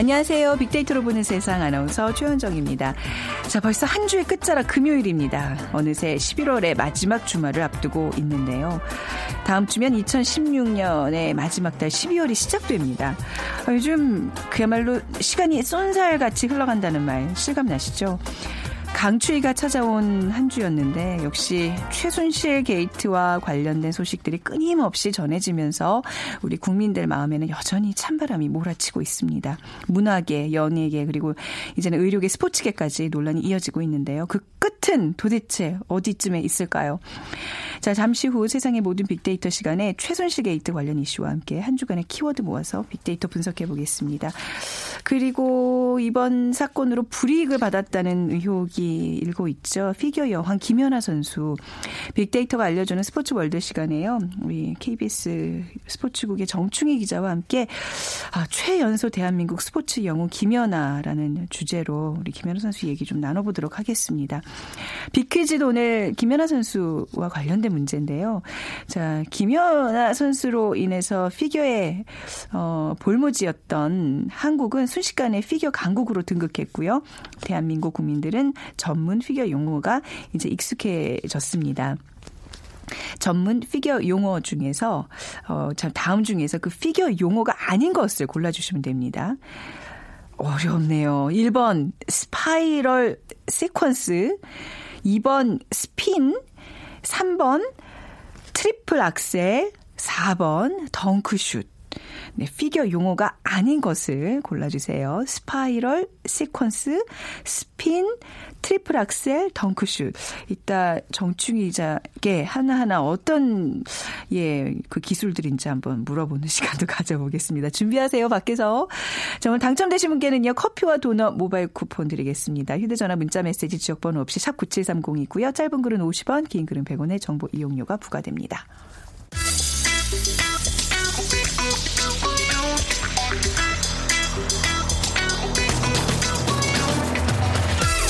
안녕하세요. 빅데이터로 보는 세상 아나운서 최현정입니다. 자, 벌써 한 주의 끝자락 금요일입니다. 어느새 11월의 마지막 주말을 앞두고 있는데요. 다음 주면 2016년의 마지막 달 12월이 시작됩니다. 아, 요즘 그야말로 시간이 쏜살같이 흘러간다는 말 실감나시죠? 강추위가 찾아온 한 주였는데 역시 최순실 게이트와 관련된 소식들이 끊임없이 전해지면서 우리 국민들 마음에는 여전히 찬바람이 몰아치고 있습니다. 문화계, 연예계 그리고 이제는 의료계, 스포츠계까지 논란이 이어지고 있는데요. 그 끝은 도대체 어디쯤에 있을까요? 자, 잠시 후 세상의 모든 빅데이터 시간에 최순실 게이트 관련 이슈와 함께 한 주간의 키워드 모아서 빅데이터 분석해 보겠습니다. 그리고 이번 사건으로 불이익을 받았다는 의혹이 일고 있죠. 피겨 여왕 김연아 선수. 빅데이터가 알려주는 스포츠 월드 시간에요. 우리 KBS 스포츠국의 정충희 기자와 함께 아, 최연소 대한민국 스포츠 영웅 김연아라는 주제로 우리 김연아 선수 얘기 좀 나눠보도록 하겠습니다. 빅퀴즈도 오늘 김연아 선수와 관련된 문제인데요. 자, 김연아 선수로 인해서 피겨에 어, 볼모지였던 한국은 순식간에 피겨 강국으로 등극했고요. 대한민국 국민들은 전문 피겨 용어가 이제 익숙해졌습니다. 전문 피겨 용어 중에서 어, 참 다음 중에서 그 피겨 용어가 아닌 것을 골라주시면 됩니다. 어렵네요. 1번 스파이럴 시퀀스, 2번 스핀, 3번 트리플 악셀, 4번 덩크슛. 네, 피겨 용어가 아닌 것을 골라주세요. 스파이럴, 시퀀스, 스핀, 트리플 악셀, 덩크슛. 이따 정충희 기자께 하나하나 어떤, 예, 그 기술들인지 한번 물어보는 시간도 가져보겠습니다. 준비하세요, 밖에서. 자, 오늘 당첨되신 분께는요, 커피와 도넛 모바일 쿠폰 드리겠습니다. 휴대전화 문자 메시지 지역번호 없이 샵 9730이고요. 짧은 글은 50원, 긴 글은 100원의 정보 이용료가 부과됩니다.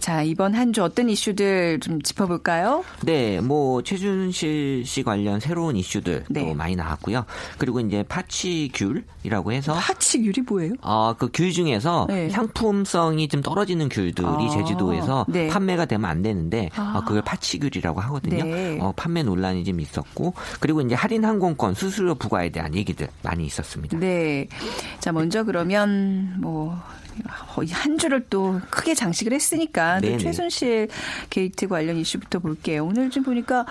자, 이번 한 주 어떤 이슈들 좀 짚어볼까요? 네, 뭐 최준실 씨 관련 새로운 이슈들도 네. 많이 나왔고요. 그리고 이제 파치귤이라고 해서 파치귤이 뭐예요? 어, 그 귤 중에서 네. 상품성이 좀 떨어지는 귤들이 아, 제주도에서 네. 판매가 되면 안 되는데 아. 어, 그걸 파치귤이라고 하거든요. 네. 어, 판매 논란이 좀 있었고 그리고 이제 할인 항공권 수수료 부과에 대한 얘기들 많이 있었습니다. 네. 자, 먼저 그러면 뭐, 한 주를 또 크게 장식을 했으니까 또. 최순실 게이트 관련 이슈부터 볼게요. 오늘 좀 보니까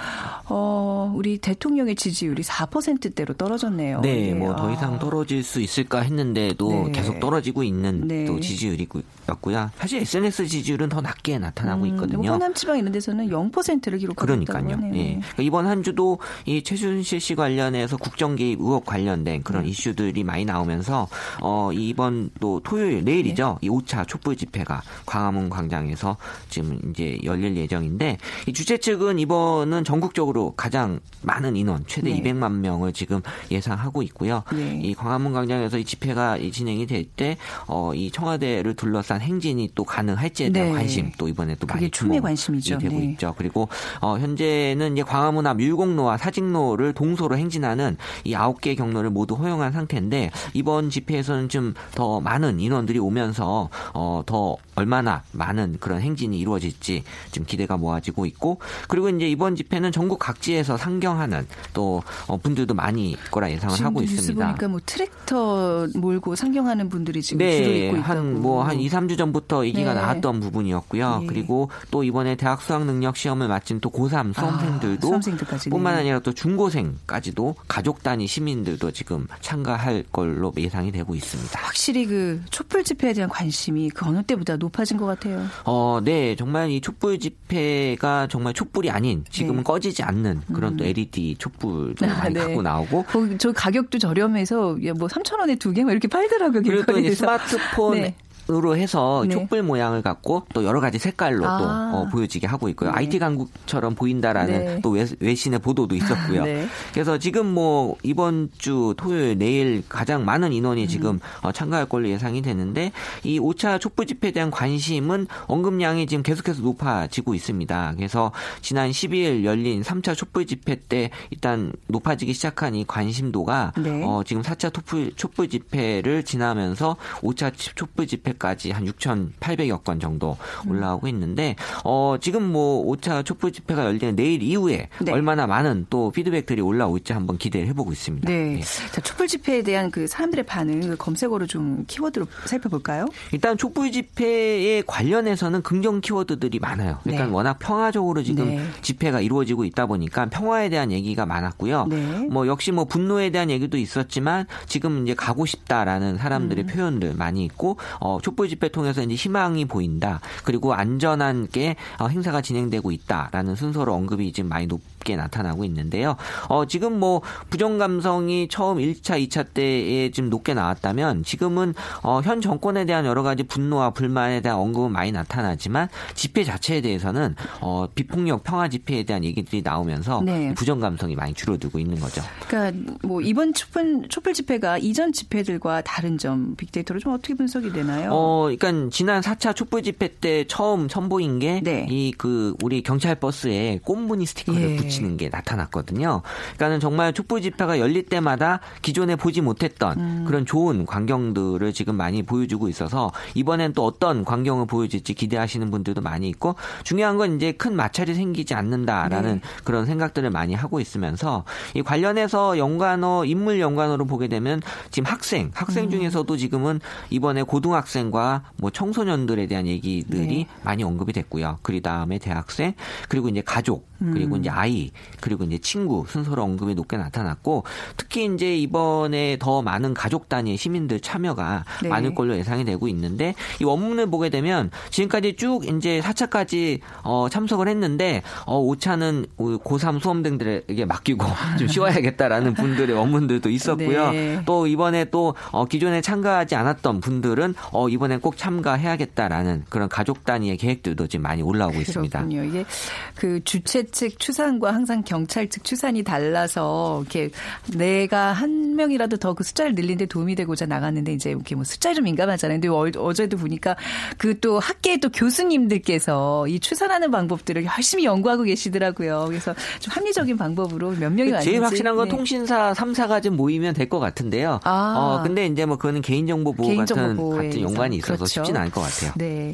어 우리 대통령의 지지율이 4%대로 떨어졌네요. 네, 네. 뭐 더 아. 이상 떨어질 수 있을까 했는데도 네. 계속 떨어지고 있는 네. 또 지지율이었고요. 사실 SNS 지지율은 더 낮게 나타나고 음, 있거든요. 호남 지방 이런 데서는 0%를 기록하고 그러니까요. 예. 그러니까 이번 한 주도 이 최순실 씨 관련해서 국정 개입 의혹 관련된 그런 네. 이슈들이 많이 나오면서 어 이번 또 토요일 내일이죠. 네. 이 5차 촛불 집회가 광화문 광장에서 지금 이제 열릴 예정인데 이 주최 측은 이번은 전국적으로 가장 많은 인원 최대 네. 200만 명을 지금 예상하고 있고요. 네. 이 광화문 광장에서 이 집회가 이 진행이 될 때 어 이 청와대를 둘러싼 행진이 또 가능할지에 대한 네. 관심 또 이번에 또 많이 주목이 관심이죠. 되고 네. 있죠. 그리고 어 현재는 이제 광화문 앞 율곡로와 사직로를 동서로 행진하는 이 아홉 개 경로를 모두 허용한 상태인데 이번 집회에서는 좀 더 많은 인원들이 오면 서 어 더 얼마나 많은 그런 행진이 이루어질지 지금 기대가 모아지고 있고 그리고 이제 이번 집회는 전국 각지에서 상경하는 또 어, 분들도 많이 있 거라 예상을 하고 뉴스 있습니다. 보니까 뭐 트랙터 몰고 상경하는 분들이 지금 네, 잇고 있다고. 한, 뭐, 한 2, 3주 전부터 얘기가 네. 나왔던 부분이었고요. 예. 그리고 또 이번에 대학 수학 능력 시험을 마친 또 고3 수험생들도 아, 수험생들까지, 뿐만 네. 아니라 또 중고생까지도 가족 단위 시민들도 지금 참가할 걸로 예상이 되고 있습니다. 확실히 그 촛불 집회 에 대한 관심이 그 어느 때보다 높아진 것 같아요. 어, 네, 정말 이 촛불 집회가 정말 촛불이 아닌 지금은 네. 꺼지지 않는 그런 또 LED 촛불도 아, 많이 네. 갖고 나오고 거기 저 가격도 저렴해서 야, 뭐 3천 원에 두개뭐 이렇게 팔더라고요. 그리고 또 이제. 스마트폰 네. 으로 해서 네. 촛불 모양을 갖고 또 여러 가지 색깔로 아. 또 어, 보여지게 하고 있고요. 네. IT 강국처럼 보인다라는 네. 또 외, 외신의 보도도 있었고요. 네. 그래서 지금 뭐 이번 주 토요일 내일 가장 많은 인원이 음. 지금 어, 참가할 걸로 예상이 되는데 이 5차 촛불 집회에 대한 관심은 언급량이 지금 계속해서 높아지고 있습니다. 그래서 지난 12일 열린 3차 촛불 집회 때 일단 높아지기 시작한 이 관심도가 네. 어, 지금 4차 촛불, 촛불 집회를 지나면서 5차 촛불 집회 까지 한 6,800여 건 정도 음. 올라오고 있는데 어, 지금 뭐 5차 촛불 집회가 열리는 내일 이후에 네. 얼마나 많은 또 피드백들이 올라올지 한번 기대를 해보고 있습니다. 네. 예. 자, 촛불 집회에 대한 그 사람들의 반응 그 검색어로 좀 키워드로 살펴볼까요? 일단 촛불 집회에 관련해서는 긍정 키워드들이 많아요. 그러니까 네. 워낙 평화적으로 지금 네. 집회가 이루어지고 있다 보니까 평화에 대한 얘기가 많았고요. 네. 뭐 역시 뭐 분노에 대한 얘기도 있었지만 지금 이제 가고 싶다라는 사람들의 음. 표현들 많이 있고 어, 촛불 집회 통해서 이제 희망이 보인다. 그리고 안전하게 어, 행사가 진행되고 있다라는 순서로 언급이 지금 많이 높게 나타나고 있는데요. 어, 지금 뭐 부정 감성이 처음 1차, 2차 때에 지금 높게 나왔다면 지금은 어, 현 정권에 대한 여러 가지 분노와 불만에 대한 언급은 많이 나타나지만 집회 자체에 대해서는 어, 비폭력 평화 집회에 대한 얘기들이 나오면서 네. 부정 감성이 많이 줄어들고 있는 거죠. 그러니까 뭐 이번 촛불 촛불 집회가 이전 집회들과 다른 점 빅데이터로 좀 어떻게 분석이 되나요? 어, 그러니까 지난 4차 촛불 집회 때 처음 선보인 게 네. 이그 우리 경찰 버스에 꽃무늬 스티커를 예. 붙 이는 게 나타났거든요. 그러니까는 정말 촛불 집회가 열릴 때마다 기존에 보지 못했던 음. 그런 좋은 광경들을 지금 많이 보여주고 있어서 이번엔 또 어떤 광경을 보여줄지 기대하시는 분들도 많이 있고 중요한 건 이제 큰 마찰이 생기지 않는다라는 네. 그런 생각들을 많이 하고 있으면서 이 관련해서 연관어 인물 연관어로 보게 되면 지금 학생 학생 음. 중에서도 지금은 이번에 고등학생과 뭐 청소년들에 대한 얘기들이 네. 많이 언급이 됐고요. 그 다음에 대학생 그리고 이제 가족 그리고 음. 이제 아이 그리고 이제 친구 순서로 언급이 높게 나타났고 특히 이제 이번에 더 많은 가족 단위의 시민들 참여가 네. 많을 걸로 예상이 되고 있는데 이 원문을 보게 되면 지금까지 쭉 이제 4차까지 어, 참석을 했는데 어, 5차는 고3 수험생들에게 맡기고 좀 쉬어야겠다라는 분들의 원문들도 있었고요. 네. 또 이번에 또 어, 기존에 참가하지 않았던 분들은 어, 이번에 꼭 참가해야겠다라는 그런 가족 단위의 계획들도 지금 많이 올라오고 있습니다. 그렇군요. 이게 그 주최 측 추산과 항상 경찰 측 추산이 달라서 이렇게 내가 한 명이라도 더 그 숫자를 늘리는데 도움이 되고자 나갔는데 이제 이렇게 뭐 숫자에 좀 민감하잖아요. 근데 어, 어제도 보니까 그 또 학계 또 교수님들께서 이 추산하는 방법들을 열심히 연구하고 계시더라고요. 그래서 좀 합리적인 방법으로 몇 명이 왔는지 제일 확실한 건 네. 통신사 3사가 좀 모이면 될 것 같은데요. 아. 어, 근데 이제 뭐 그거는 개인정보 보호 개인정보 같은, 보호에 같은 연관이. 있어서 쉽진 그렇죠. 않을 것 같아요. 네.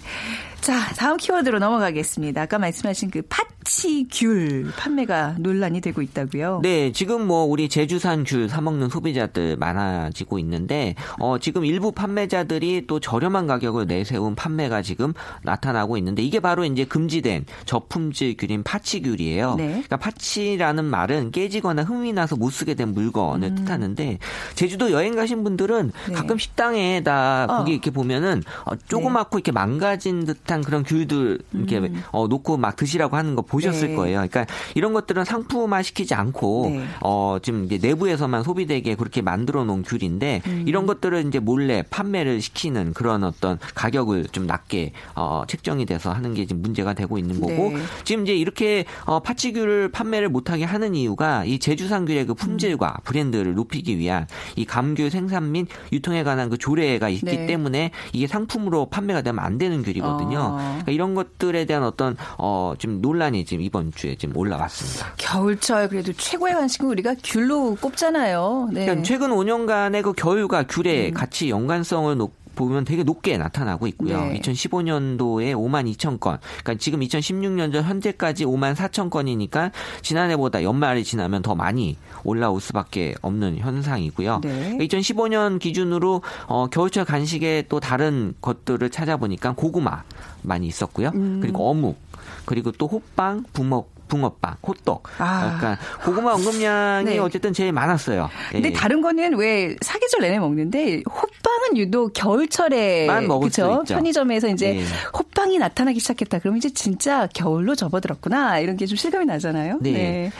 자, 다음 키워드로 넘어가겠습니다. 아까 말씀하신 그 파치귤 판매가 논란이 되고 있다고요. 네, 지금 뭐 우리 제주산 귤 사 먹는 소비자들 많아지고 있는데 어 지금 일부 판매자들이 또 저렴한 가격을 내세운 판매가 지금 나타나고 있는데 이게 바로 이제 금지된 저품질 귤인 파치귤이에요. 네. 그러니까 파치라는 말은 깨지거나 흠이 나서 못 쓰게 된 물건을 뜻하는데 제주도 여행 가신 분들은 음. 네. 가끔 식당에다 어. 거기 이렇게 보면은 어, 조그맣고 이렇게 망가진 듯한 그런 귤들 이렇게 어, 놓고 막 드시라고 하는 거 보셨을 음. 네. 거예요. 그러니까 이런 것들은 상품화 시키지 않고 네. 어, 지금 이제 내부에서만 소비되게 그렇게 만들어 놓은 귤인데 음. 이런 것들을 이제 몰래 판매를 시키는 그런 어떤 가격을 좀 낮게 어, 책정이 돼서 하는 게 지금 문제가 되고 있는 거고 네. 지금 이제 이렇게 어, 파치귤을 판매를 못하게 하는 이유가 이 제주산 귤의 그 음. 품질과 브랜드를 높이기 위한 이 감귤 생산 및 유통에 관한 그 조례가 있기 네. 때문에 이게 상품으로 판매가 되면 안 되는 귤이거든요. 어. 그러니까 이런 것들에 대한 어떤 어, 지금 논란이 지금 이번 주에 지금 올라왔습니다. 겨울철 그래도 최고의 간식은 우리가 귤로 꼽잖아요. 네. 그러니까 최근 5년간의 그 겨울과 귤의 음. 같이 연관성을 놓 보면 되게 높게 나타나고 있고요. 네. 2015년도에 5만 2천 건. 그러니까 지금 2016년 전 현재까지 5만 4천 건이니까 지난해보다 연말이 지나면 더 많이 올라올 수밖에 없는 현상이고요. 네. 2015년 기준으로 어, 겨울철 간식에 또 다른 것들을 찾아보니까 고구마 많이 있었고요. 음. 그리고 어묵, 그리고 또 호빵, 붕어 붕어빵, 호떡. 아. 그러니까 고구마 언급량이 네. 어쨌든 제일 많았어요. 근데 예. 다른 거는 왜 사계절 내내 먹는데 호빵은 유독 겨울철에 만 먹을 수 그쵸? 있죠. 편의점에서 이제 네. 호빵이 나타나기 시작했다. 그러면 이제 진짜 겨울로 접어들었구나 이런 게 좀 실감이 나잖아요. 네.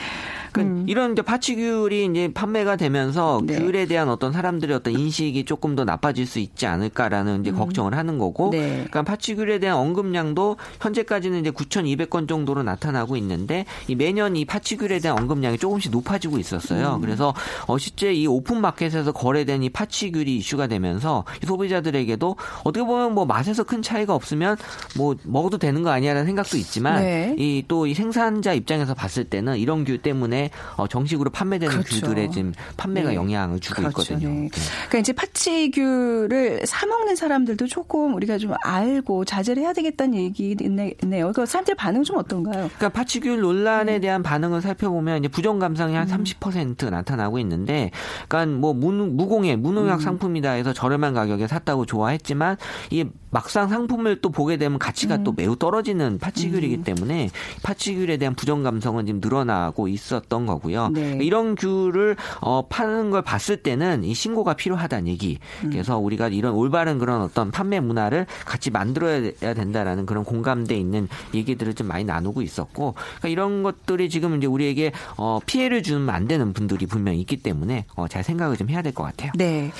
그러니까 이런 이제 파치귤이 이제 판매가 되면서 음. 네. 귤에 대한 어떤 사람들의 어떤 인식이 조금 더 나빠질 수 있지 않을까라는 이제 걱정을 하는 거고, 음. 네. 그러니까 파치귤에 대한 언급량도 현재까지는 이제 9,200건 정도로 나타나고 있는데 이 매년 이 파치귤에 대한 언급량이 조금씩 높아지고 있었어요. 음. 그래서 어 실제 이 오픈 마켓에서 거래된 이 파치귤이 이슈가 되면서 이 소비자들에게도 어떻게 보면 뭐 맛에서 큰 차이가 없으면 뭐 먹어도 되는 거 아니야라는 생각도 있지만 네. 이또이 생산자 입장에서 봤을 때는 이런 귤 때문에 어, 정식으로 판매되는 그렇죠. 귤들에 지금 판매가 네. 영향을 주고 그렇죠. 있거든요. 네. 네. 그러니까 이제 파치귤을 사 먹는 사람들도 조금 우리가 좀 알고 자제를 해야 되겠다는 얘기 있네요. 그 사람들 반응 좀 어떤가요? 그러니까 파치귤 논란에 대한 반응을 살펴보면 이제 부정 감성이 한 30% 나타나고 있는데, 그러니까 뭐 무, 무공해 무농약 상품이다 해서 저렴한 가격에 샀다고 좋아했지만 이 막상 상품을 또 보게 되면 가치가 또 매우 떨어지는 파치귤이기 때문에 파치귤에 대한 부정 감성은 지금 늘어나고 있었던 거고요. 네. 이런 귤을 어, 파는 걸 봤을 때는 이 신고가 필요하다는 얘기. 그래서 우리가 이런 올바른 그런 어떤 판매 문화를 같이 만들어야 된다라는 그런 공감대 있는 얘기들을 좀 많이 나누고 있었고, 그러니까 이런 것들이 지금 이제 우리에게 어, 피해를 주면 안 되는 분들이 분명히 있기 때문에 어, 잘 생각을 좀 해야 될 것 같아요. 네.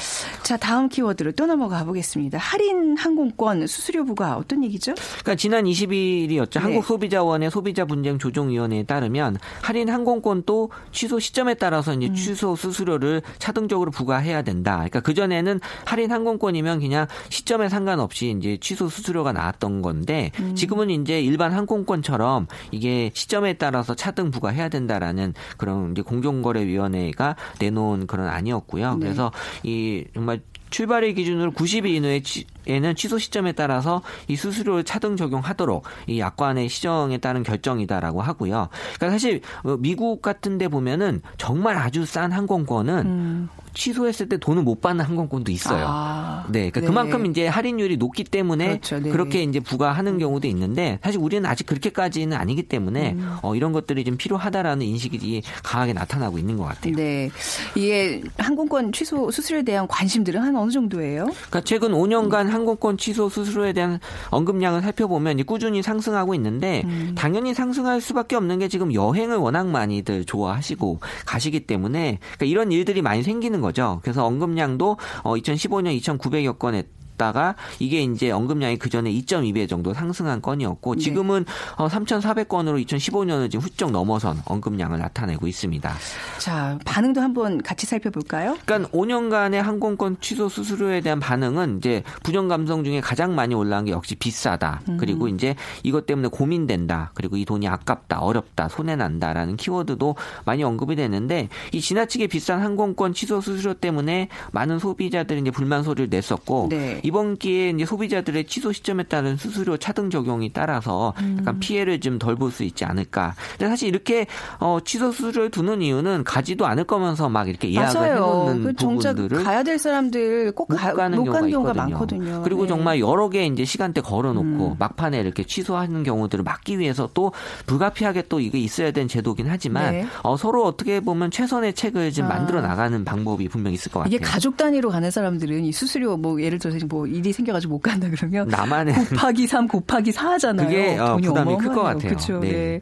자, 다음 키워드로 또 넘어가 보겠습니다. 할인 항공권 수수료부가 어떤 얘기죠? 그러니까 지난 20일이었죠. 네. 한국소비자원의 소비자 분쟁 조정위원회에 따르면 할인 항공권도 취소 시점에 따라서 음. 이제 취소 수수료를 차등적으로 부과해야 된다. 그러니까 그 전에는 할인 항공권이면 그냥 시점에 상관없이 이제 취소 수수료가 나왔던 건데 음. 지금은 이제 일반 항공권처럼 이게 시점에 따라서 차등 부과해야 된다라는 그런 이제 공정거래위원회가 내놓은 그런 안이었고요. 네. 그래서 이 정말 출발일 기준으로 90일 이내에 취, 에는 취소 시점에 따라서 이 수수료를 차등 적용하도록 이 약관의 시정에 따른 결정이다라고 하고요. 그러니까 사실 어, 미국 같은 데 보면은 정말 아주 싼 항공권은 취소했을 때 돈을 못 받는 항공권도 있어요. 음. 아, 네, 그러니까 네. 그만큼 이제 할인율이 높기 때문에 그렇죠, 네. 그렇게 이제 부과하는 경우도 있는데 사실 우리는 아직 그렇게까지는 아니기 때문에 음. 어, 이런 것들이 좀 필요하다라는 인식이 강하게 나타나고 있는 것 같아요. 네. 이게 항공권 취소 수수료에 대한 관심들은 한 어느 정도예요? 그러니까 최근 5년간 항공권 취소 수수료에 대한 언급량을 살펴보면 꾸준히 상승하고 있는데 음. 당연히 상승할 수밖에 없는 게 지금 여행을 워낙 많이들 좋아하시고 가시기 때문에 그러니까 이런 일들이 많이 생기는 거 죠. 그래서 언급량도 어 2015년 2,900여 건에 다가 이게 이제 언급량이 그 전에 2.2배 정도 상승한 건이었고 네. 지금은 어 3,400건으로 2015년을 지금 훌쩍 넘어선 언급량을 나타내고 있습니다. 자, 반응도 한번 같이 살펴볼까요? 그러니까 5년간의 항공권 취소 수수료에 대한 반응은 이제 부정 감성 중에 가장 많이 올라온 게 역시 비싸다. 그리고 이제 이것 때문에 고민된다. 그리고 이 돈이 아깝다, 어렵다, 손해 난다라는 키워드도 많이 언급이 되는데 이 지나치게 비싼 항공권 취소 수수료 때문에 많은 소비자들이 이제 불만 소리를 냈었고 네. 이번 기회에 이제 소비자들의 취소 시점에 따른 수수료 차등 적용이 따라서 음. 약간 피해를 좀 덜 볼 수 있지 않을까. 근데 사실 이렇게 어, 취소 수수료를 두는 이유는 가지도 않을 거면서 막 이렇게 예약을 맞아요. 해놓는 그 부분들을 가야 될 사람들 꼭 못 가, 가는 못 경우가, 경우가. 많거든요. 그리고 네. 음. 정말 여러 개 이제 시간대 걸어놓고 막판에 이렇게 취소하는 경우들을 막기 위해서 또 불가피하게 또 이게 있어야 되는 제도긴 하지만 네. 어, 서로 어떻게 보면 최선의 책을 좀 아. 만들어 나가는 방법이 분명 있을 것 같아요. 이게 가족 단위로 가는 사람들은 이 수수료 뭐 예를 들어서 뭐 일이 생겨가지고 못 간다 그러면 나만의 곱하기 3 곱하기 4 하잖아요. 그게, 어, 돈이 부담이 클것 어마어마해요. 같아요. 그렇죠. 네. 네.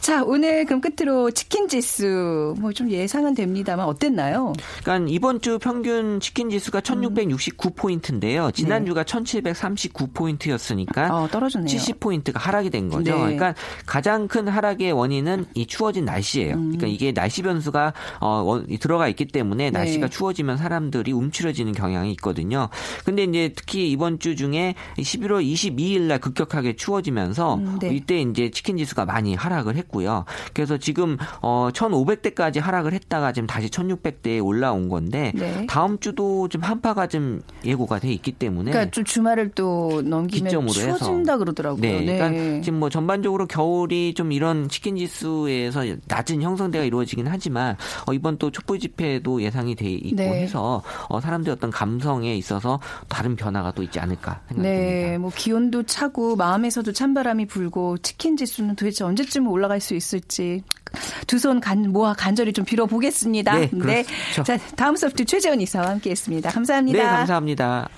자 오늘 그럼 끝으로 치킨 지수 뭐 좀 예상은 됩니다만 어땠나요? 그러니까 이번 주 평균 치킨 지수가 1669 포인트인데요. 지난주가 1739 포인트였으니까 어, 떨어졌네요. 70 포인트가 하락이 된 거죠. 네. 그러니까 가장 큰 하락의 원인은 이 추워진 날씨예요. 음. 그러니까 이게 날씨 변수가 어, 원- 들어가 있기 때문에 날씨가 네. 추워지면 사람들이 움츠러지는 경향이 있거든요. 근데 이제 특히 이번 주 중에 11월 22일 날 급격하게 추워지면서 음, 네. 이때 이제 치킨 지수가 많이 하락을 했고요. 그래서 지금 어 1,500대까지 하락을 했다가 지금 다시 1,600대에 올라온 건데 네. 다음 주도 좀 한파가 좀 예고가 돼 있기 때문에 그러니까 좀 주말을 또 넘기면 기점으로 해서. 추워진다 그러더라고요. 네, 그러니까 지금 뭐 전반적으로 겨울이 좀 이런 치킨 지수에서 낮은 형성대가 이루어지긴 하지만 어, 이번 또 촛불 집회도 예상이 돼 있고 네. 해서 어, 사람들의 어떤 감성에 있어서 다른 변화가 또 있지 않을까 생각됩니다. 네, 뭐 기온도 차고 마음에서도 찬바람이 불고 치킨 지수는 도대체 언제쯤 올라갈 수 있을지 두손간 모아 간절히 좀 빌어보겠습니다. 네, 그렇죠. 자, 다음 소프트 최재원 이사와 함께했습니다. 감사합니다. 네, 감사합니다.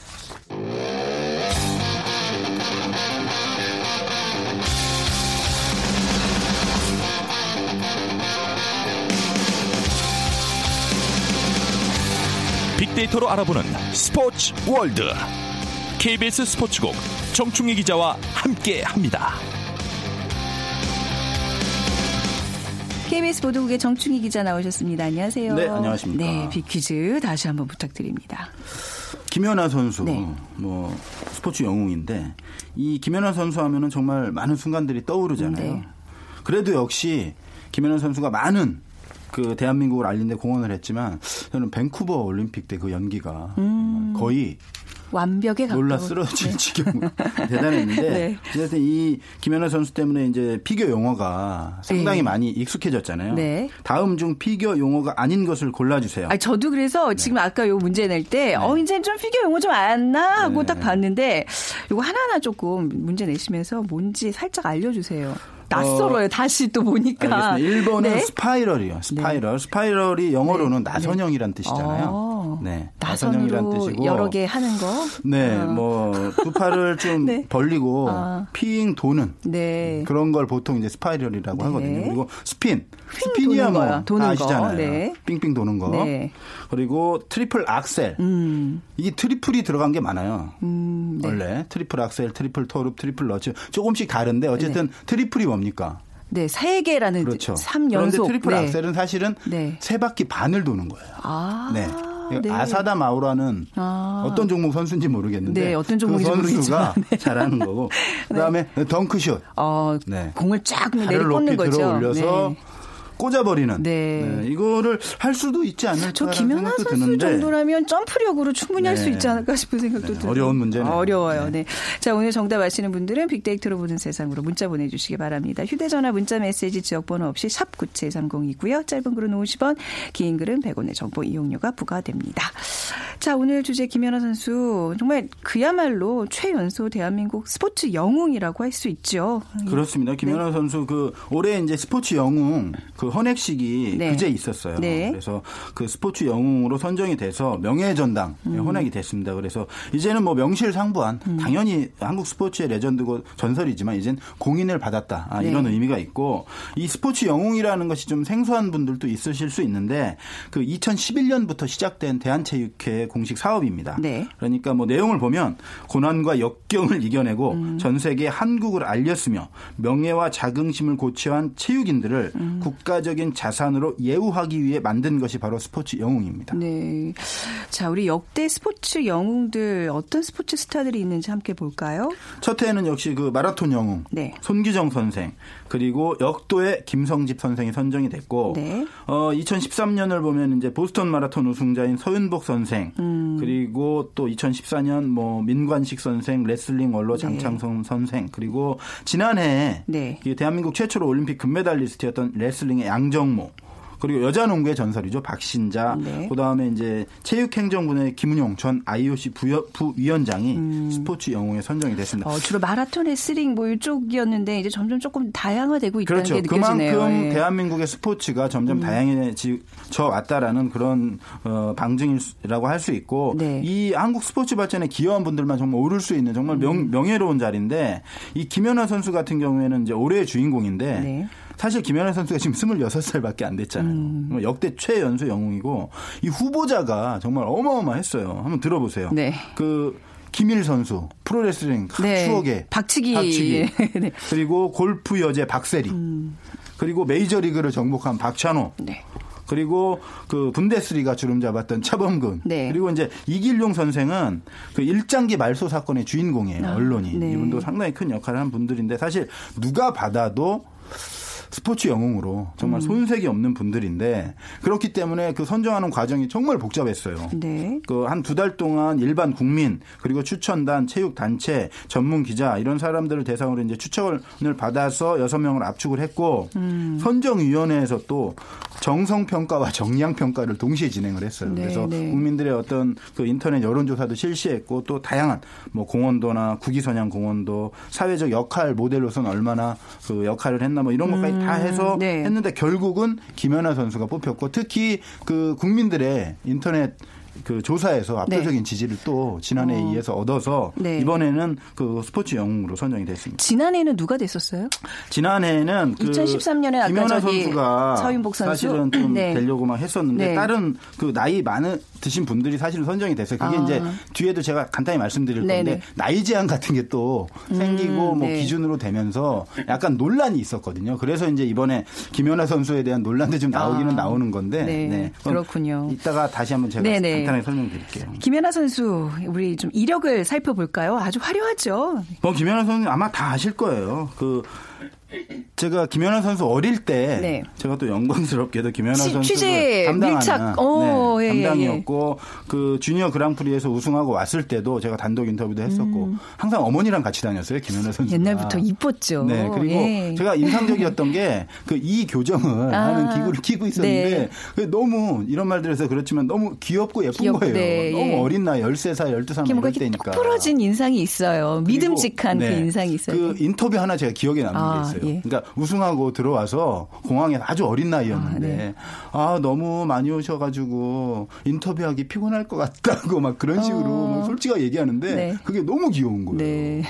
빅데이터로 알아보는 스포츠 월드 KBS 스포츠국 정충희 기자와 함께 합니다. KBS 보도국의 정충희 기자 나오셨습니다. 안녕하세요. 네, 안녕하십니까. 네, 빅퀴즈 다시 한번 부탁드립니다. 김연아 선수, 네. 뭐 스포츠 영웅인데 이 김연아 선수 하면은 정말 많은 순간들이 떠오르잖아요. 네. 그래도 역시 김연아 선수가 많은 그 대한민국을 알리는데 공헌을 했지만 저는 밴쿠버 올림픽 때 그 연기가 거의 완벽에 가까운. 놀라 쓰러질 지경 대단했는데 네. 어쨌든 이 김연아 선수 때문에 이제 피겨 용어가 상당히 네. 많이 익숙해졌잖아요. 네. 다음 중 피겨 용어가 아닌 것을 골라주세요. 아, 저도 그래서 지금 아까 요 문제 낼 때, 어, 이제 좀 피겨 용어 좀 안다 하고 네. 딱 봤는데, 요거 하나하나 조금 문제 내시면서 뭔지 살짝 알려주세요. 낯설어요. 다시 또 보니까. 알겠습니다. 1번은 네. 스파이럴이요. 스파이럴. 스파이럴이 영어로는 나선형이란 뜻이잖아요. 어, 네. 나선으로 여러 개 하는 거. 네, 어. 뭐 두 팔을 좀 네. 벌리고 아. 핑 도는 네. 그런 걸 보통 이제 스파이럴이라고 네. 하거든요. 그리고 스핀. 스핀이야 도는 뭐. 도는 거. 아시잖아요. 네. 삥삥 도는 거. 네. 그리고 트리플 악셀. 음, 이게 트리플이 들어간 게 많아요. 음, 네. 원래 트리플 악셀, 트리플 토룹, 트리플 러츠 조금씩 다른데 어쨌든 트리플이 뭡니까? 네, 세 개라는 그렇죠. 3 그런데 연속. 트리플 네. 악셀은 사실은 네. 세 바퀴 반을 도는 거예요. 아. 네. 네. 아사다 마오라는 아. 어떤 종목 선수인지 모르겠는데 네, 어떤 종목인지 그 선수가 네. 잘하는 거고 그다음에 덩크슛 어, 네. 공을 쫙 내리꽂는 거죠. 들어 올려서 네. 꽂아버리는 네. 이거를 할 수도 있지 않을까 저 김연아 선수 드는데 정도라면 점프력으로 충분히 할수 네. 있지 않을까 싶은 생각도 네, 들어요. 어려운 문제네요. 어려워요. 네. 네. 자, 오늘 정답 아시는 분들은 빅데이터로 보는 세상으로 문자 보내주시기 바랍니다. 휴대전화 문자 메시지 지역번호 없이 샵 9730이고요. 짧은 글은 50원, 긴 글은 100원의 정보 이용료가 부과됩니다. 자, 오늘 주제 김연아 선수 정말 그야말로 최연소 대한민국 스포츠 영웅이라고 할 수 있죠. 그렇습니다. 김연아 선수 그 올해 이제 스포츠 영웅 그 헌액식이 네. 그제 있었어요. 네. 그래서 그 스포츠 영웅으로 선정이 돼서 명예 전당 음. 헌액이 됐습니다. 그래서 이제는 뭐 명실상부한 당연히 한국 스포츠의 레전드고 전설이지만 이젠 공인을 받았다 아, 이런 네. 의미가 있고 이 스포츠 영웅이라는 것이 좀 생소한 분들도 있으실 수 있는데 그 2011년부터 시작된 대한체육회 공식 사업입니다. 네. 그러니까 뭐 내용을 보면 고난과 역경을 이겨내고 음. 전 세계에 한국을 알렸으며 명예와 자긍심을 고취한 체육인들을 음. 국가적인 자산으로 예우하기 위해 만든 것이 바로 스포츠 영웅입니다. 네. 자, 우리 역대 스포츠 영웅들 어떤 스포츠 스타들이 있는지 함께 볼까요? 첫 해에는 역시 그 마라톤 영웅 네. 손기정 선생 그리고 역도의 김성집 선생이 선정이 됐고 네. 어 2013년을 보면 이제 보스턴 마라톤 우승자인 서윤복 선생 음. 그리고 또 2014년 뭐 민관식 선생 레슬링 원로 장창성 선생 그리고 지난해 네. 그 대한민국 최초로 올림픽 금메달리스트였던 레슬링의 양정모 그리고 여자 농구의 전설이죠 박신자 네. 그다음에 이제 체육행정부의 김은용 전 IOC 부여, 부위원장이 스포츠 영웅에 선정이 됐습니다. 음. 어, 주로 마라톤, 레슬링 뭐 이쪽이었는데 이제 점점 조금 다양화되고 있다는 그렇죠. 게 느껴지네요. 그만큼 예. 음. 대한민국의 스포츠가 점점 다양해져 왔다라는 그런 어, 방증이라고 할 수 있고 네. 이 한국 스포츠 발전에 기여한 분들만 정말 오를 수 있는 정말 음. 명, 예로운 자리인데 이 김연아 선수 같은 경우에는 이제 올해의 주인공인데 네. 사실 김연아 선수가 지금 26살밖에 안 됐잖아요. 음. 역대 최연소 영웅이고 이 후보자가 정말 어마어마했어요. 한번 들어보세요. 네. 그 김일 선수 프로레슬링 네. 추억의 박치기. 박치기. 네. 음. 그리고 골프 여제 박세리 그리고 메이저리그를 정복한 박찬호 네. 그리고 그 분데스리가 주름 잡았던 차범근 네. 그리고 이제 이길용 선생은 그 일장기 말소 사건의 주인공이에요 아, 언론이 네. 이분도 상당히 큰 역할을 한 분들인데 사실 누가 받아도 스포츠 영웅으로 정말 음. 손색이 없는 분들인데 그렇기 때문에 그 선정하는 과정이 정말 복잡했어요. 네. 그 한 두 달 동안 일반 국민 그리고 추천단, 체육 단체, 전문 기자 이런 사람들을 대상으로 이제 추천을 받아서 여섯 명을 압축을 했고 음. 선정위원회에서 또 정성 평가와 정량 평가를 동시에 진행을 했어요. 네, 그래서 네. 국민들의 어떤 그 인터넷 여론조사도 실시했고 또 다양한 뭐 공원도나 국위선양 공원도 사회적 역할 모델로서는 얼마나 그 역할을 했나 뭐 이런 것까지 다 해서 네. 했는데 결국은 김연아 선수가 뽑혔고 특히 그 국민들의 인터넷 그 조사에서 압도적인 지지를 또 지난해에 어. 이어서 얻어서 네. 이번에는 그 스포츠 영웅으로 선정이 됐습니다. 지난해에는 누가 됐었어요? 지난해에는 그 2013 년에 아까 김연아 저기 선수가 서윤복 선수? 사실은 좀 네. 되려고 막 했었는데 네. 다른 그 나이 많은 드신 분들이 사실은 선정이 됐어요. 그게 아. 이제 뒤에도 제가 간단히 말씀드릴 건데 네네. 나이 제한 같은 게 또 생기고 뭐 네. 기준으로 되면서 약간 논란이 있었거든요. 그래서 이제 이번에 김연아 선수에 대한 논란도 좀 나오기는 아. 나오는 건데 네. 그렇군요. 이따가 다시 한번 제가 네네. 간단하게 설명드릴게요. 김연아 선수 우리 좀 이력을 살펴볼까요? 아주 화려하죠. 뭐 김연아 선수 아마 다 아실 거예요. 그 제가 김연아 선수 어릴 때 네. 제가 또 영광스럽게도 김연아 취- 선수 담당하는 밀착. 오, 네, 예, 예, 담당이었고 그 주니어 그랑프리에서 우승하고 왔을 때도 제가 단독 인터뷰도 했었고 항상 어머니랑 같이 다녔어요 김연아 선수. 음. 옛날부터 이뻤죠. 네 그리고 예. 제가 인상적이었던 게 그 이 교정을 아, 하는 기구를 끼고 있었는데 네. 너무 이런 말들에서 그렇지만 너무 귀엽고 예쁜 귀엽- 거예요. 네, 너무 예. 어린 나이 13살 12살 이렇게 뭔가 이럴 때니까. 톡 부러진 인상이 있어요. 그리고, 믿음직한 네, 그 인상이 있어요. 그 인터뷰 하나 제가 기억에 남는 아, 게 있어요. 예. 그러니까 우승하고 들어와서 공항에 아주 어린 나이였는데 아, 네. 너무 많이 오셔가지고 인터뷰하기 피곤할 것 같다고 막 그런 식으로 어. 막 솔직하게 얘기하는데 네. 그게 너무 귀여운 거예요. 네.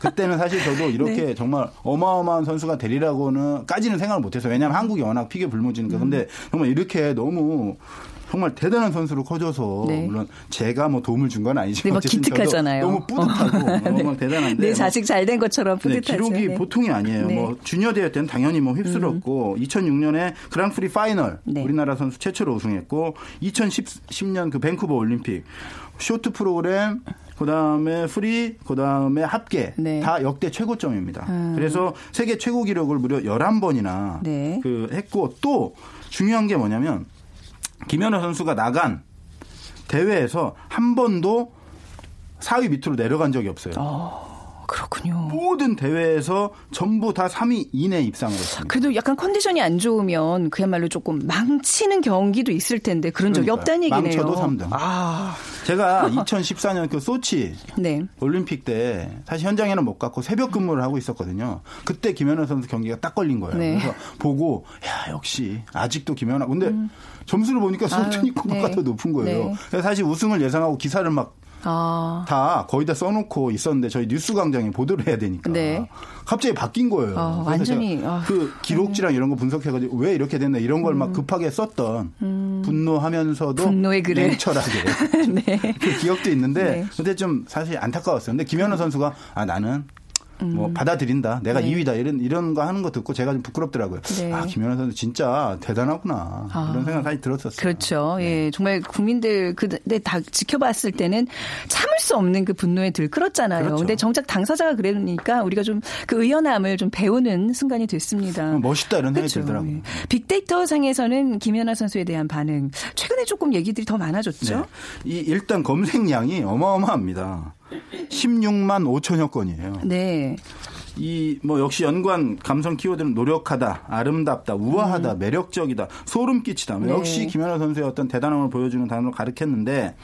그때는 사실 저도 이렇게 정말 어마어마한 선수가 되리라고는 까지는 생각을 못했어요. 왜냐하면 한국이 워낙 피겨 불모지니까. 근데 정말 이렇게 너무 정말 대단한 선수로 커져서 네. 물론 제가 뭐 도움을 준 건 아니지만 네, 저도 기특하잖아요. 너무 뿌듯하고 너무 대단한데 내뭐 자식 잘 된 것처럼 네, 뿌듯하죠. 기록이 네. 보통이 아니에요. 네. 음. 뭐 주니어 대회 때는 당연히 뭐 휩쓸었고 2006년에 그랑프리 파이널 네. 우리나라 선수 최초로 우승했고 2010년 그 밴쿠버 올림픽 쇼트 프로그램 그다음에 프리 그다음에 합계 네. 다 역대 최고점입니다. 음. 그래서 세계 최고 기록을 무려 11번이나 네. 그 했고 또 중요한 게 뭐냐면 김연아 선수가 나간 대회에서 한 번도 4위 밑으로 내려간 적이 없어요. 그렇군요. 모든 대회에서 전부 다 3위 이내 입상을 했습니다. 그래도 약간 컨디션이 안 좋으면 그야말로 조금 망치는 경기도 있을 텐데 그런 적이. 없다는 얘기네요. 망쳐도 3등. 아, 제가 2014년 그 소치 네. 올림픽 때 사실 현장에는 못 갔고 새벽 근무를 하고 있었거든요. 그때 김연아 선수 경기가 딱 걸린 거예요. 네. 그래서 보고 야 역시 아직도 김연아. 근데 점수를 보니까 음. 코마가 네. 더 높은 거예요. 네. 그래서 사실 우승을 예상하고 기사를 막 아, 다 거의 다 써놓고 있었는데 저희 뉴스 광장에 보도를 해야 되니까 네. 갑자기 바뀐 거예요. 어, 그래서 완전히, 아. 그 기록지랑 이런 거 분석해가지고 왜 이렇게 됐나 이런 걸막 급하게 썼던 분노하면서도 음. 분노의 글을. 냉철하게 네. 그 기억도 있는데 네. 근데 좀 사실 안타까웠어요. 근데 김현우 선수가 아 나는 뭐 받아들인다. 내가 음. 네. 2위다. 이런 이런 거 하는 거 듣고 제가 좀 부끄럽더라고요. 네. 아 김현우 선수 진짜 대단하구나. 아. 이런 생각 사실 들었었어요. 그렇죠. 네. 예, 정말 국민들 그때 다 지켜봤을 때는 참을 수 없는 그 분노에 들끓었잖아요. 그렇죠. 근데 정작 당사자가 그러니까 우리가 좀 그 의연함을 좀 배우는 순간이 됐습니다. 멋있다 이런 생각이 그렇죠. 들더라고요. 예. 빅데이터 상에서는 김연아 선수에 대한 반응 최근에 조금 얘기들이 더 많아졌죠. 네. 이 일단 검색량이 어마어마합니다. 16만 5천여 건이에요. 네. 이 뭐 역시 연관 감성 키워드는 노력하다, 아름답다, 우아하다, 매력적이다, 소름 끼치다. 뭐 네. 역시 김연아 선수의 어떤 대단함을 보여주는 단어로 가르쳤는데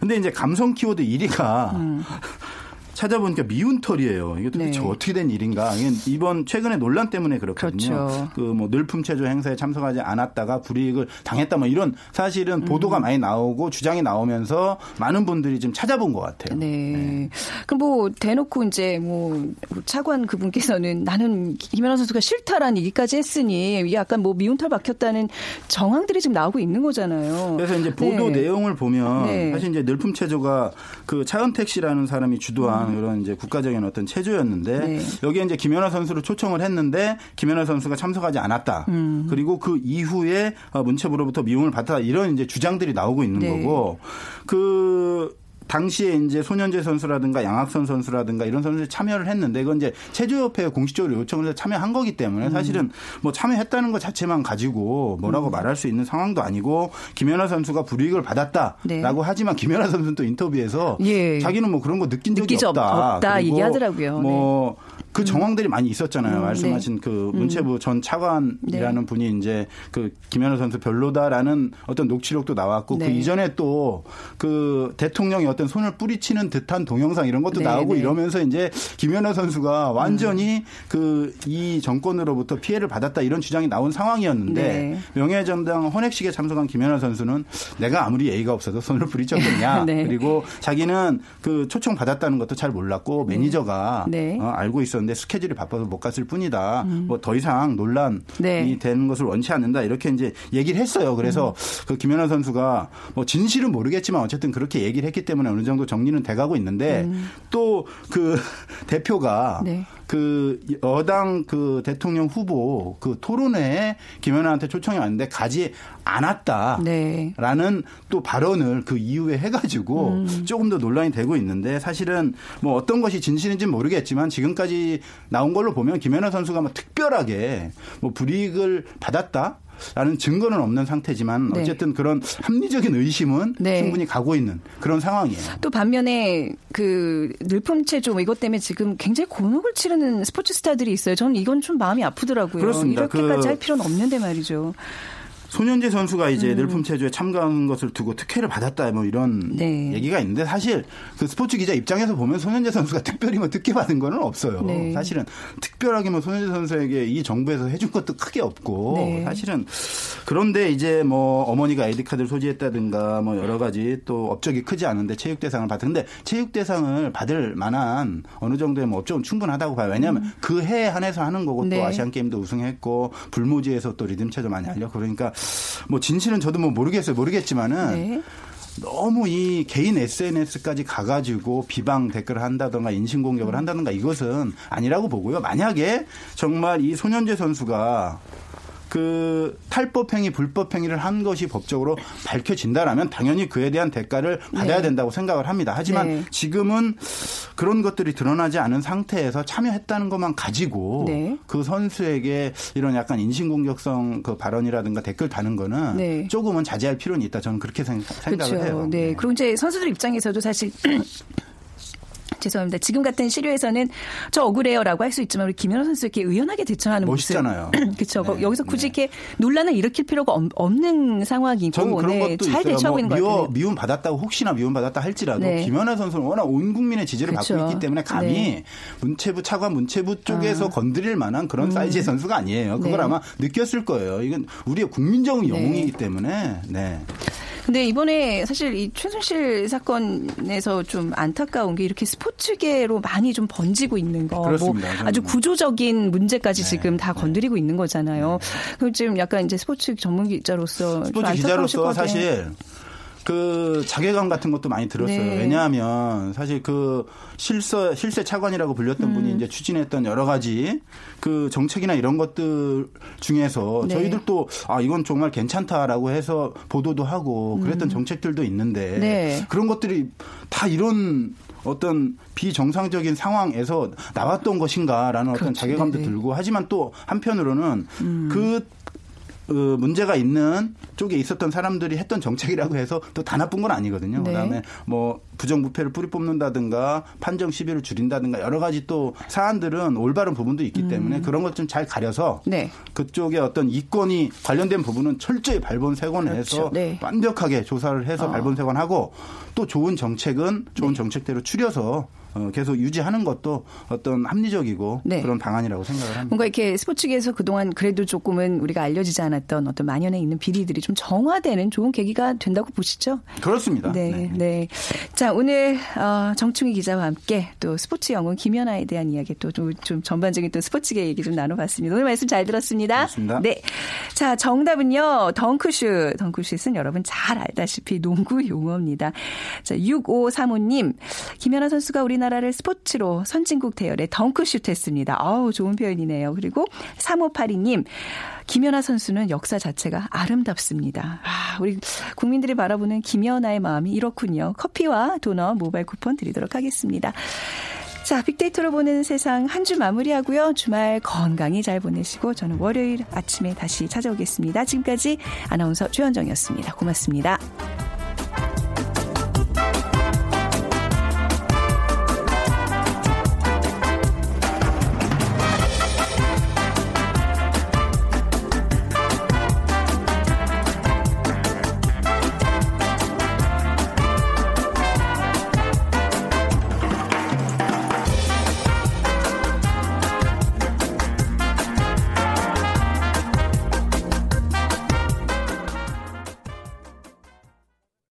근데 이제 감성 키워드 1위가 찾아보니까 미운 털이에요. 이게 도대체 네. 어떻게 된 일인가? 이번 최근에 논란 때문에 그렇거든요. 그렇죠. 그뭐 늘품 체조 행사에 참석하지 않았다가 불이익을 당했다 뭐 이런 음. 사실은 보도가 많이 나오고 주장이 나오면서 많은 분들이 좀 찾아본 것 같아요. 네. 그럼 뭐 대놓고 이제 뭐 차관 그분께서는 나는 김연아 선수가 싫다라는 얘기까지 했으니 이게 약간 뭐 미운 털 박혔다는 정황들이 지금 나오고 있는 거잖아요. 그래서 이제 보도 네. 내용을 보면 네. 사실 이제 늘품 체조가 그 차은택 씨라는 사람이 주도한 그런 이제 국가적인 어떤 체조였는데 음. 네. 여기에 이제 김연아 선수를 초청을 했는데 김연아 선수가 참석하지 않았다. 음. 그리고 그 이후에 어, 문체부로부터 미움을 받았다 이런 이제 주장들이 나오고 있는 네. 거고 그 당시에 이제 손현재 선수라든가 양학선 선수라든가 이런 선수들이 참여를 했는데 이건 이제 체조협회에 공식적으로 요청을 해서 참여한 거기 때문에 사실은 뭐 참여했다는 것 자체만 가지고 뭐라고 말할 수 있는 상황도 아니고 김연아 선수가 불이익을 받았다라고 네. 하지만 김연아 선수는 또 인터뷰에서 예. 자기는 뭐 그런 거 느낀 적이 없다. 없다 그리고 얘기하더라고요. 뭐그 정황들이 많이 있었잖아요. 음, 말씀하신 네. 그 문체부 전 차관이라는 네. 분이 이제 그 김연아 선수 별로다라는 어떤 녹취록도 나왔고 그 네. 이전에 또 그 대통령이 어떤 손을 뿌리치는 듯한 동영상 이런 것도 네, 나오고 네. 이러면서 이제 김연아 선수가 완전히 그이 정권으로부터 피해를 받았다 이런 주장이 나온 상황이었는데 네. 명예전당 헌액식에 참석한 김연아 선수는 내가 아무리 예의가 없어도 손을 뿌리쳤겠냐 네. 그리고 자기는 그 초청 받았다는 것도 잘 몰랐고 매니저가 네. 어, 알고 있었는데 스케줄이 바빠서 못 갔을 뿐이다. 뭐 더 이상 논란이 네. 되는 것을 원치 않는다. 이렇게 이제 얘기를 했어요. 그래서 그 김연아 선수가 뭐 진실은 모르겠지만 어쨌든 그렇게 얘기를 했기 때문에 어느 정도 정리는 돼가고 있는데 또그 대표가 네. 그 여당 그 대통령 후보 그 토론회에 김연아한테 초청이 왔는데 가지 않았다. 네. 라는 또 발언을 그 이후에 해가지고 음. 조금 더 논란이 되고 있는데 사실은 뭐 어떤 것이 진실인지는 모르겠지만 지금까지 나온 걸로 보면 김연아 선수가 뭐 특별하게 뭐 불이익을 받았다. 라는 증거는 없는 상태지만 네. 어쨌든 그런 합리적인 의심은 네. 충분히 가고 있는 그런 상황이에요. 또 반면에 그 늘품체조 뭐 이것 때문에 지금 굉장히 곤혹을 치르는 스포츠 스타들이 있어요. 저는 이건 좀 마음이 아프더라고요. 그렇습니다. 이렇게까지 그- 할 필요는 없는데 말이죠. 손현재 선수가 음. 이제 늘품 체조에 참가한 것을 두고 특혜를 받았다 뭐 이런 네. 얘기가 있는데 사실 그 스포츠 기자 입장에서 보면 손현재 선수가 특별히 뭐 특혜 받은 거는 없어요. 네. 사실은 특별하게 뭐 손현재 선수에게 이 정부에서 해준 것도 크게 없고 네. 사실은 그런데 이제 뭐 어머니가 아이디 카드를 소지했다든가 뭐 여러 가지 또 업적이 크지 않은데 체육 대상을 받았는데 체육 대상을 받을 만한 어느 정도의 뭐 업적은 충분하다고 봐요. 왜냐하면 그 해에 한해서 하는 거고 네. 또 아시안 게임도 우승했고 불모지에서 또 리듬 체조 많이 알려 그러니까 뭐 진실은 저도 뭐 모르겠어요. 모르겠지만은 네. 너무 이 개인 SNS까지 가가지고 비방 댓글을 한다던가 인신공격을 한다던가 이것은 아니라고 보고요. 만약에 정말 이 손현재 선수가 그 탈법행위, 불법행위를 한 것이 법적으로 밝혀진다라면 당연히 그에 대한 대가를 받아야 네. 된다고 생각을 합니다. 하지만 네. 지금은 그런 것들이 드러나지 않은 상태에서 참여했다는 것만 가지고 네. 그 선수에게 이런 약간 인신공격성 그 발언이라든가 댓글 다는 거는 네. 조금은 자제할 필요는 있다. 저는 그렇게 생, 각을 그렇죠. 해요. 네. 그리고 이제 선수들 입장에서도 사실 죄송합니다. 지금 같은 시류에서는 저 억울해요라고 할 수 있지만 우리 김연아 선수 이렇게 의연하게 대처하는 멋있잖아요. 그렇죠. 네, 여기서 굳이 네. 이렇게 논란을 일으킬 필요가 없- 없는 상황이고 저는 그런 네, 것도 잘 있어요. 대처하고 뭐 있는 것 미워, 같아요. 미움 받았다고 혹시나 미움 받았다 할지라도 네. 김연아 선수는 워낙 온 국민의 지지를 그렇죠. 받고 있기 때문에 감히 네. 문체부 차관 문체부 쪽에서 건드릴 만한 그런 사이즈의 선수가 아니에요. 그걸 네. 아마 느꼈을 거예요. 이건 우리의 국민적인 영웅이기 네. 때문에 네. 근데 이번에 사실 이 최순실 사건에서 좀 안타까운 게 이렇게 스포츠계로 많이 좀 번지고 있는 거. 그렇습니다. 뭐 아주 구조적인 문제까지 네. 지금 다 건드리고 있는 거잖아요. 그럼 지금 약간 이제 스포츠 전문 기자로서 좀 스포츠 기자로서. 사실 그 자괴감 같은 것도 많이 들었어요. 네. 왜냐하면 사실 그 실세 실세 차관이라고 불렸던 음. 분이 이제 추진했던 여러 가지 그 정책이나 이런 것들 중에서 네. 저희들도 아 이건 정말 괜찮다라고 해서 보도도 하고 그랬던 정책들도 있는데 음. 네. 그런 것들이 다 이런 어떤 비정상적인 상황에서 나왔던 것인가라는 어떤 그렇죠. 자괴감도 네네. 들고 하지만 또 한편으로는 음. 그 어, 문제가 있는 쪽에 있었던 사람들이 했던 정책이라고 해서 또 다 나쁜 건 아니거든요. 네. 그다음에 뭐 부정부패를 뿌리 뽑는다든가 판정 시비를 줄인다든가 여러 가지 또 사안들은 올바른 부분도 있기 때문에 그런 것 좀 잘 가려서 음. 네. 그쪽에 어떤 이권이 관련된 부분은 철저히 발본색원해서 그렇죠. 네. 완벽하게 조사를 해서 어. 발본색원하고 또 좋은 정책은 좋은 정책대로 추려서 어, 계속 유지하는 것도 어떤 합리적이고 네. 그런 방안이라고 생각을 합니다. 뭔가 이렇게 스포츠계에서 그동안 그래도 조금은 우리가 알려지지 않았던 어떤 만연해 있는 비리들이 좀 정화되는 좋은 계기가 된다고 보시죠? 그렇습니다. 네, 네. 자, 오늘 어, 정충희 기자와 함께 또 스포츠 영웅 김연아에 대한 이야기 또좀 전반적인 또 스포츠계 얘기 좀 나눠봤습니다. 오늘 말씀 잘 들었습니다. 고맙습니다. 네. 자, 정답은요. 덩크슛. 덩크슛은 여러분 잘 알다시피 농구 용어입니다. 자, 6535님. 김연아 선수가 우리 우리나라를 스포츠로 선진국 대열에 덩크슛 했습니다. 아우, 좋은 표현이네요. 그리고 3582님, 김연아 선수는 역사 자체가 아름답습니다. 아, 우리 국민들이 바라보는 김연아의 마음이 이렇군요. 커피와 도넛 모바일 쿠폰 드리도록 하겠습니다. 자, 빅데이터로 보는 세상 한 주 마무리하고요. 주말 건강히 잘 보내시고 저는 월요일 아침에 다시 찾아오겠습니다. 지금까지 아나운서 최현정이었습니다. 고맙습니다.